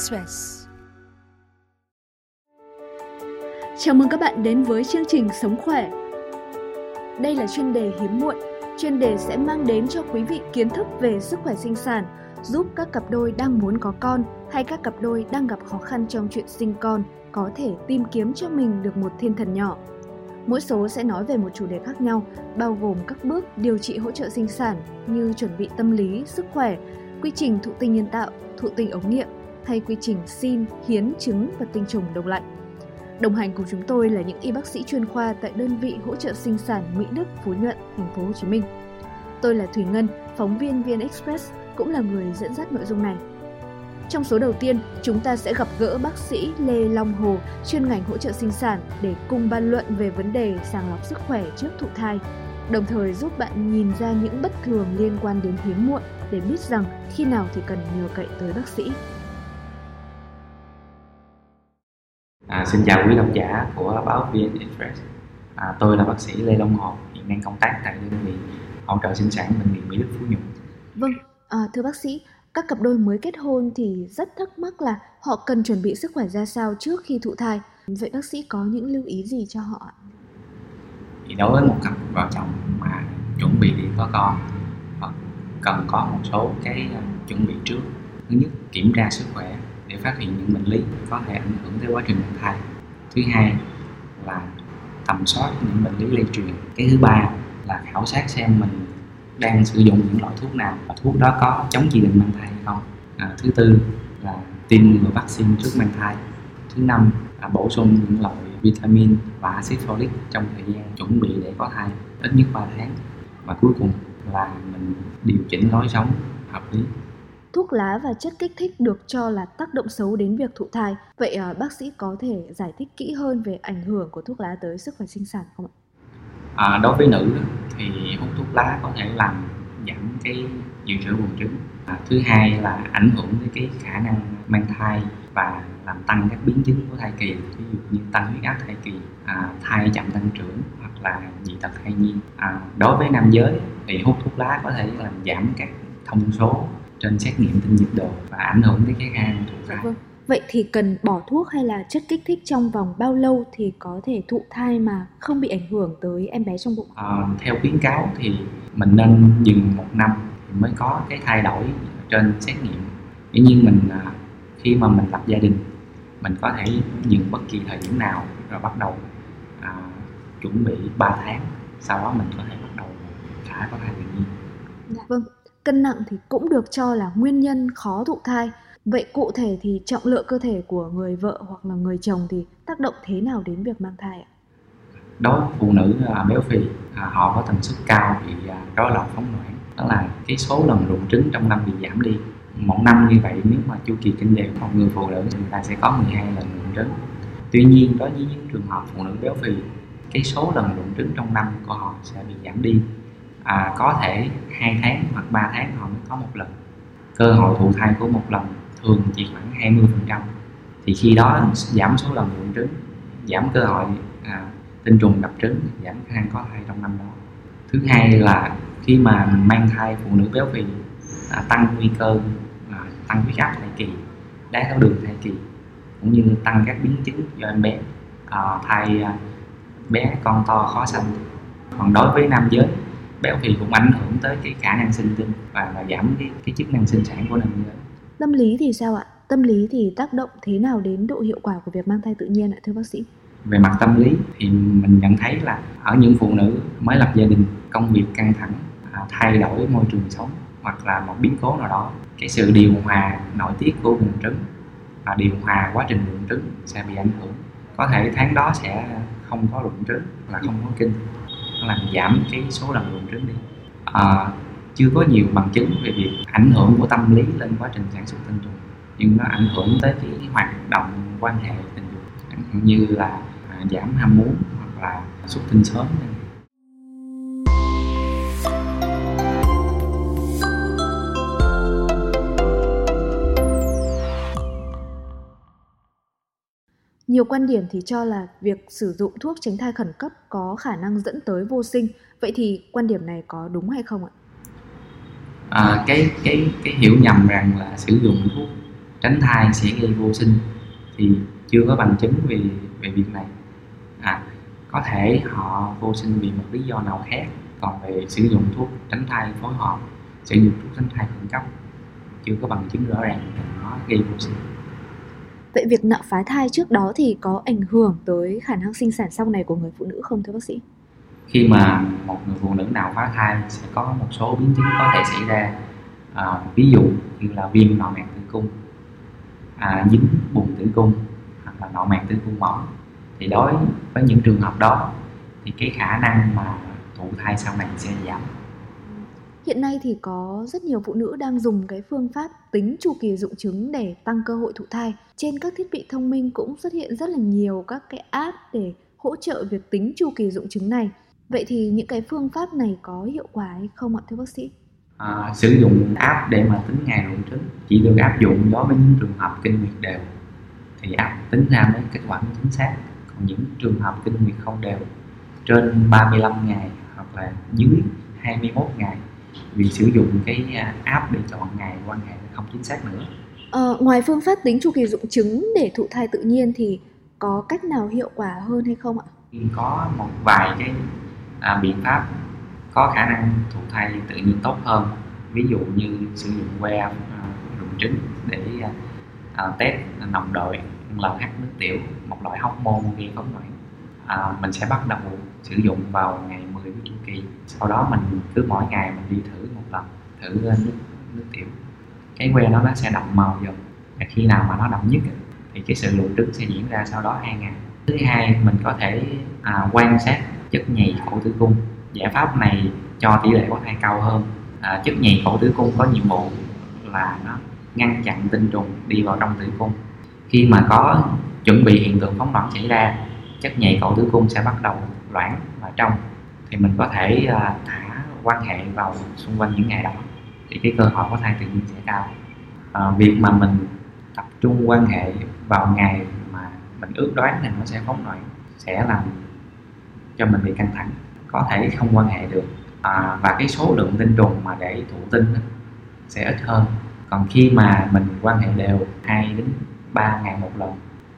Express. Chào mừng các bạn đến với chương trình Sống khỏe. Đây là chuyên đề hiếm muộn. Chuyên đề sẽ mang đến cho quý vị kiến thức về sức khỏe sinh sản, giúp các cặp đôi đang muốn có con hay các cặp đôi đang gặp khó khăn trong chuyện sinh con có thể tìm kiếm cho mình được một thiên thần nhỏ. Mỗi số sẽ nói về một chủ đề khác nhau, bao gồm các bước điều trị hỗ trợ sinh sản như chuẩn bị tâm lý, sức khỏe, quy trình thụ tinh nhân tạo, thụ tinh ống nghiệm thay quy trình xin, hiến, trứng và tinh trùng đông lạnh. Đồng hành cùng chúng tôi là những y bác sĩ chuyên khoa tại đơn vị hỗ trợ sinh sản Mỹ Đức, Phú Nhuận, thành phố Hồ Chí Minh. Tôi là Thủy Ngân, phóng viên VN Express, cũng là người dẫn dắt nội dung này. Trong số đầu tiên, chúng ta sẽ gặp gỡ bác sĩ Lê Long Hồ, chuyên ngành hỗ trợ sinh sản để cùng bàn luận về vấn đề sàng lọc sức khỏe trước thụ thai, đồng thời giúp bạn nhìn ra những bất thường liên quan đến hiếm muộn để biết rằng khi nào thì cần nhờ cậy tới bác sĩ. À, xin chào quý độc giả của báo VN Express. À, tôi là bác sĩ Lê Long Hồ, hiện đang công tác tại đơn vị hỗ trợ sinh sản bệnh viện Mỹ Đức Phú Nhuận. Vâng, à, thưa bác sĩ, các cặp đôi mới kết hôn thì rất thắc mắc là họ cần chuẩn bị sức khỏe ra sao trước khi thụ thai. Vậy bác sĩ có những lưu ý gì cho họ ạ? Thì đối với một cặp vợ chồng mà chuẩn bị đi có con cần có một số cái à, chuẩn bị trước. Thứ nhất, kiểm tra sức khỏe để phát hiện những bệnh lý có thể ảnh hưởng tới quá trình mang thai. Thứ hai là tầm soát những bệnh lý lây truyền. Cái thứ ba là khảo sát xem mình đang sử dụng những loại thuốc nào và thuốc đó có chống chỉ định mang thai hay không à, thứ tư là tiêm ngừa vaccine trước mang thai thứ năm là bổ sung những loại vitamin và axit folic trong thời gian chuẩn bị để có thai ít nhất 3 tháng và cuối cùng là mình điều chỉnh lối sống hợp lý thuốc lá và chất kích thích được cho là tác động xấu đến việc thụ thai. Vậy à, bác sĩ có thể giải thích kỹ hơn về ảnh hưởng của thuốc lá tới sức khỏe sinh sản không ạ? À, đối với nữ thì hút thuốc lá có thể làm giảm cái dự trữ buồng trứng à, thứ hai là ảnh hưởng đến cái khả năng mang thai và làm tăng các biến chứng của thai kỳ ví dụ như tăng huyết áp thai kỳ à, thai chậm tăng trưởng hoặc là dị tật thai nhi à, đối với nam giới thì hút thuốc lá có thể làm giảm các thông số trên xét nghiệm tinh dịch đồ và ảnh hưởng đến cái năng thụ thai vâng. Vậy thì cần bỏ thuốc hay là chất kích thích trong vòng bao lâu thì có thể thụ thai mà không bị ảnh hưởng tới em bé trong bụng? À, theo khuyến cáo thì mình nên dừng một năm thì mới có cái thay đổi trên xét nghiệm. Tuy nhiên mình à, khi mà mình lập gia đình mình có thể dừng bất kỳ thời điểm nào rồi bắt đầu à, chuẩn bị 3 tháng sau đó mình có thể bắt đầu thả có thai tự nhiên. Dạ vâng. Cân nặng thì cũng được cho là nguyên nhân khó thụ thai Vậy cụ thể thì trọng lượng cơ thể của người vợ hoặc là người chồng thì tác động thế nào đến việc mang thai ạ? Đối với phụ nữ à, béo phì, à, họ có tần suất cao bị à, rối loạn phóng loạn, đó là cái số lần rụng trứng trong năm bị giảm đi. Một năm như vậy nếu mà chu kỳ kinh đều một người phụ nữ thì người ta sẽ có 12 lần rụng trứng. Tuy nhiên đối với những trường hợp phụ nữ béo phì, cái số lần rụng trứng trong năm của họ sẽ bị giảm đi. À, có thể hai tháng hoặc 3 tháng họ mới có một lần. Cơ hội thụ thai của một lần thường chỉ khoảng 20 phần trăm. Thì khi đó giảm số lần mụn trứng giảm cơ hội à, tinh trùng đập trứng giảm khả năng có thai trong năm đó. Thứ hai là khi mà mang thai phụ nữ béo phì à, tăng nguy cơ à, tăng huyết áp thai kỳ đái tháo đường thai kỳ cũng như tăng các biến chứng do em bé à, thai à, bé con to khó sanh. Còn đối với nam giới béo phì cũng ảnh hưởng tới cái khả năng sinh tinh và, và giảm cái, cái chức năng sinh sản của nam giới Tâm lý thì sao ạ? Tâm lý thì tác động thế nào đến độ hiệu quả của việc mang thai tự nhiên ạ thưa bác sĩ? Về mặt tâm lý thì mình nhận thấy là ở những phụ nữ mới lập gia đình, công việc căng thẳng, à, thay đổi môi trường sống hoặc là một biến cố nào đó, cái sự điều hòa nội tiết của buồng trứng và điều hòa quá trình rụng trứng sẽ bị ảnh hưởng. Có thể tháng đó sẽ không có rụng trứng là không có kinh, làm giảm cái số lần rụng trứng đi. À, chưa có nhiều bằng chứng về việc ảnh hưởng của tâm lý lên quá trình sản xuất tinh trùng nhưng nó ảnh hưởng tới cái hoạt động quan hệ tình dục như là à, giảm ham muốn hoặc là xuất tinh sớm Nhiều quan điểm thì cho là việc sử dụng thuốc tránh thai khẩn cấp có khả năng dẫn tới vô sinh. Vậy thì quan điểm này có đúng hay không ạ? à, cái cái cái hiểu nhầm rằng là sử dụng thuốc tránh thai sẽ gây vô sinh thì chưa có bằng chứng về về việc này à, có thể họ vô sinh vì một lý do nào khác còn về sử dụng thuốc tránh thai phối hợp sử dụng thuốc tránh thai khẩn cấp chưa có bằng chứng rõ ràng nó gây vô sinh Vậy việc nạo phá thai trước đó thì có ảnh hưởng tới khả năng sinh sản sau này của người phụ nữ không thưa bác sĩ? Khi mà một người phụ nữ nào phá thai sẽ có một số biến chứng có thể xảy ra. À, ví dụ như là viêm nạo mạc tử cung à, dính buồng tử cung hoặc là nạo mạc tử cung mỏng thì đối với những trường hợp đó thì cái khả năng mà thụ thai sau này sẽ giảm. Hiện nay thì có rất nhiều phụ nữ đang dùng cái phương pháp tính chu kỳ dụng trứng để tăng cơ hội thụ thai. Trên các thiết bị thông minh cũng xuất hiện rất là nhiều các cái app để hỗ trợ việc tính chu kỳ dụng trứng này. Vậy thì những cái phương pháp này có hiệu quả hay không ạ thưa bác sĩ? À, sử dụng app để mà tính ngày rụng trứng chỉ được áp dụng đối với những trường hợp kinh nguyệt đều thì app tính ra mới kết quả chính xác còn những trường hợp kinh nguyệt không đều trên 35 ngày hoặc là dưới 21 ngày vì sử dụng cái à, app để chọn ngày quan hệ không chính xác nữa. Ờ, ngoài phương pháp tính chu kỳ dụng trứng để thụ thai tự nhiên thì có cách nào hiệu quả hơn hay không ạ? Có một vài cái à, biện pháp có khả năng thụ thai tự nhiên tốt hơn. Ví dụ như sử dụng que à, rụng trứng để à, à test nồng độ LH nước tiểu một loại hormone gây phóng loạn à, mình sẽ bắt đầu sử dụng vào ngày thử chu kỳ sau đó mình cứ mỗi ngày mình đi thử một lần thử ờ, nước nước tiểu. Cái que đó nó sẽ đậm màu dần và khi nào mà nó đậm nhất thì cái sự lụi trứng sẽ diễn ra sau đó hai ngày. Thứ hai mình có thể à, quan sát chất nhầy cổ tử cung. Giải pháp này cho tỷ lệ có thai cao hơn. À, chất nhầy cổ tử cung có nhiệm vụ là nó ngăn chặn tinh trùng đi vào trong tử cung. Khi mà có chuẩn bị hiện tượng phóng loạn xảy ra chất nhầy cổ tử cung sẽ bắt đầu loãng và trong thì mình có thể uh, thả quan hệ vào xung quanh những ngày đó. Thì cái cơ hội có thai tự nhiên sẽ cao. À, việc mà mình tập trung quan hệ vào ngày mà mình ước đoán thì nó sẽ phóng loạn sẽ làm cho mình bị căng thẳng. Có thể không quan hệ được à, và cái số lượng tinh trùng mà để thụ tinh sẽ ít hơn. Còn khi mà mình quan hệ đều 2 đến 3 ngày một lần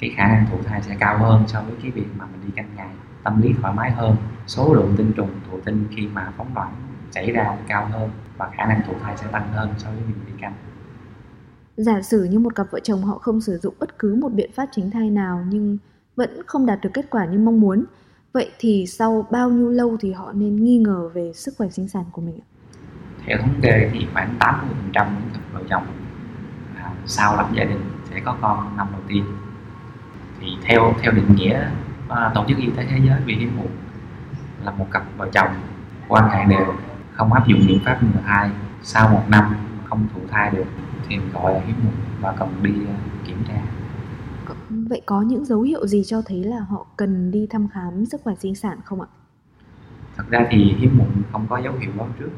cái khả năng thụ thai sẽ cao hơn so với cái việc mà mình đi canh ngày tâm lý thoải mái hơn số lượng tinh trùng thụ tinh khi mà phóng loạn xảy ra cao hơn và khả năng thụ thai sẽ tăng hơn so với việc đi canh. Giả sử như một cặp vợ chồng họ không sử dụng bất cứ một biện pháp tránh thai nào nhưng vẫn không đạt được kết quả như mong muốn vậy thì sau bao nhiêu lâu thì họ nên nghi ngờ về sức khỏe sinh sản của mình theo thống kê thì khoảng 80% những cặp vợ chồng à, sau lập gia đình sẽ có con năm đầu tiên. Thì theo theo định nghĩa tổ chức y tế thế giới vì hiếm muộn là một cặp vợ chồng quan hệ đều không áp dụng biện pháp ngừa thai. Sau một năm không thụ thai được thì gọi là hiếm muộn và cần đi uh, kiểm tra. Vậy có những dấu hiệu gì cho thấy là họ cần đi thăm khám sức khỏe sinh sản không ạ? Thật ra thì hiếm muộn không có dấu hiệu báo trước.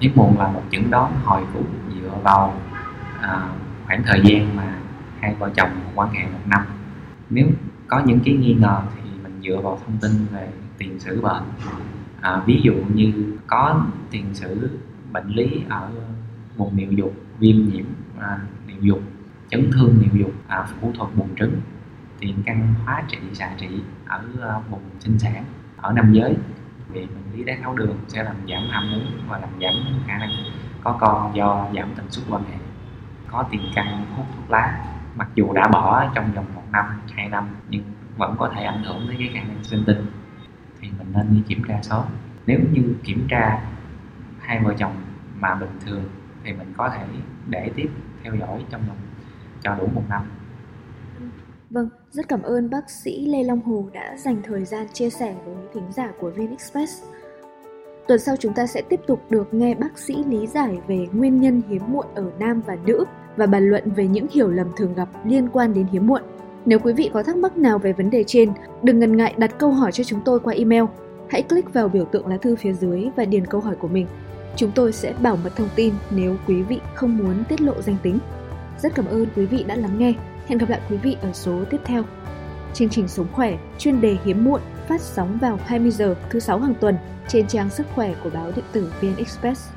Hiếm muộn là một chẩn đoán hồi phục dựa vào à, khoảng thời gian mà hai vợ chồng quan hệ một năm. Nếu có những cái nghi ngờ thì mình dựa vào thông tin về tiền sử bệnh. À, ví dụ như có tiền sử bệnh lý ở vùng niệu dục viêm nhiễm à, niệu dục chấn thương niệu dục à, phẫu thuật buồng trứng tiền căn hóa trị xạ trị ở à, vùng sinh sản ở nam giới. Vì bệnh lý đái tháo đường sẽ làm giảm ham muốn và làm giảm khả năng có con do giảm tần suất quan hệ có tiền căn hút thuốc lá mặc dù đã bỏ trong vòng một năm hai năm nhưng vẫn có thể ảnh hưởng tới cái khả năng sinh tinh. Thì mình nên đi kiểm tra sớm. Nếu như kiểm tra hai vợ chồng mà bình thường thì mình có thể để tiếp theo dõi trong vòng cho đủ một năm. Vâng, rất cảm ơn bác sĩ Lê Long Hồ đã dành thời gian chia sẻ với thính giả của VN Express. Tuần sau chúng ta sẽ tiếp tục được nghe bác sĩ lý giải về nguyên nhân hiếm muộn ở nam và nữ và bàn luận về những hiểu lầm thường gặp liên quan đến hiếm muộn. Nếu quý vị có thắc mắc nào về vấn đề trên, đừng ngần ngại đặt câu hỏi cho chúng tôi qua email. Hãy click vào biểu tượng lá thư phía dưới và điền câu hỏi của mình. Chúng tôi sẽ bảo mật thông tin nếu quý vị không muốn tiết lộ danh tính. Rất cảm ơn quý vị đã lắng nghe. Hẹn gặp lại quý vị ở số tiếp theo. Chương trình Sống Khỏe chuyên đề hiếm muộn phát sóng vào 20 giờ thứ sáu hàng tuần trên trang sức khỏe của báo điện tử VN Express.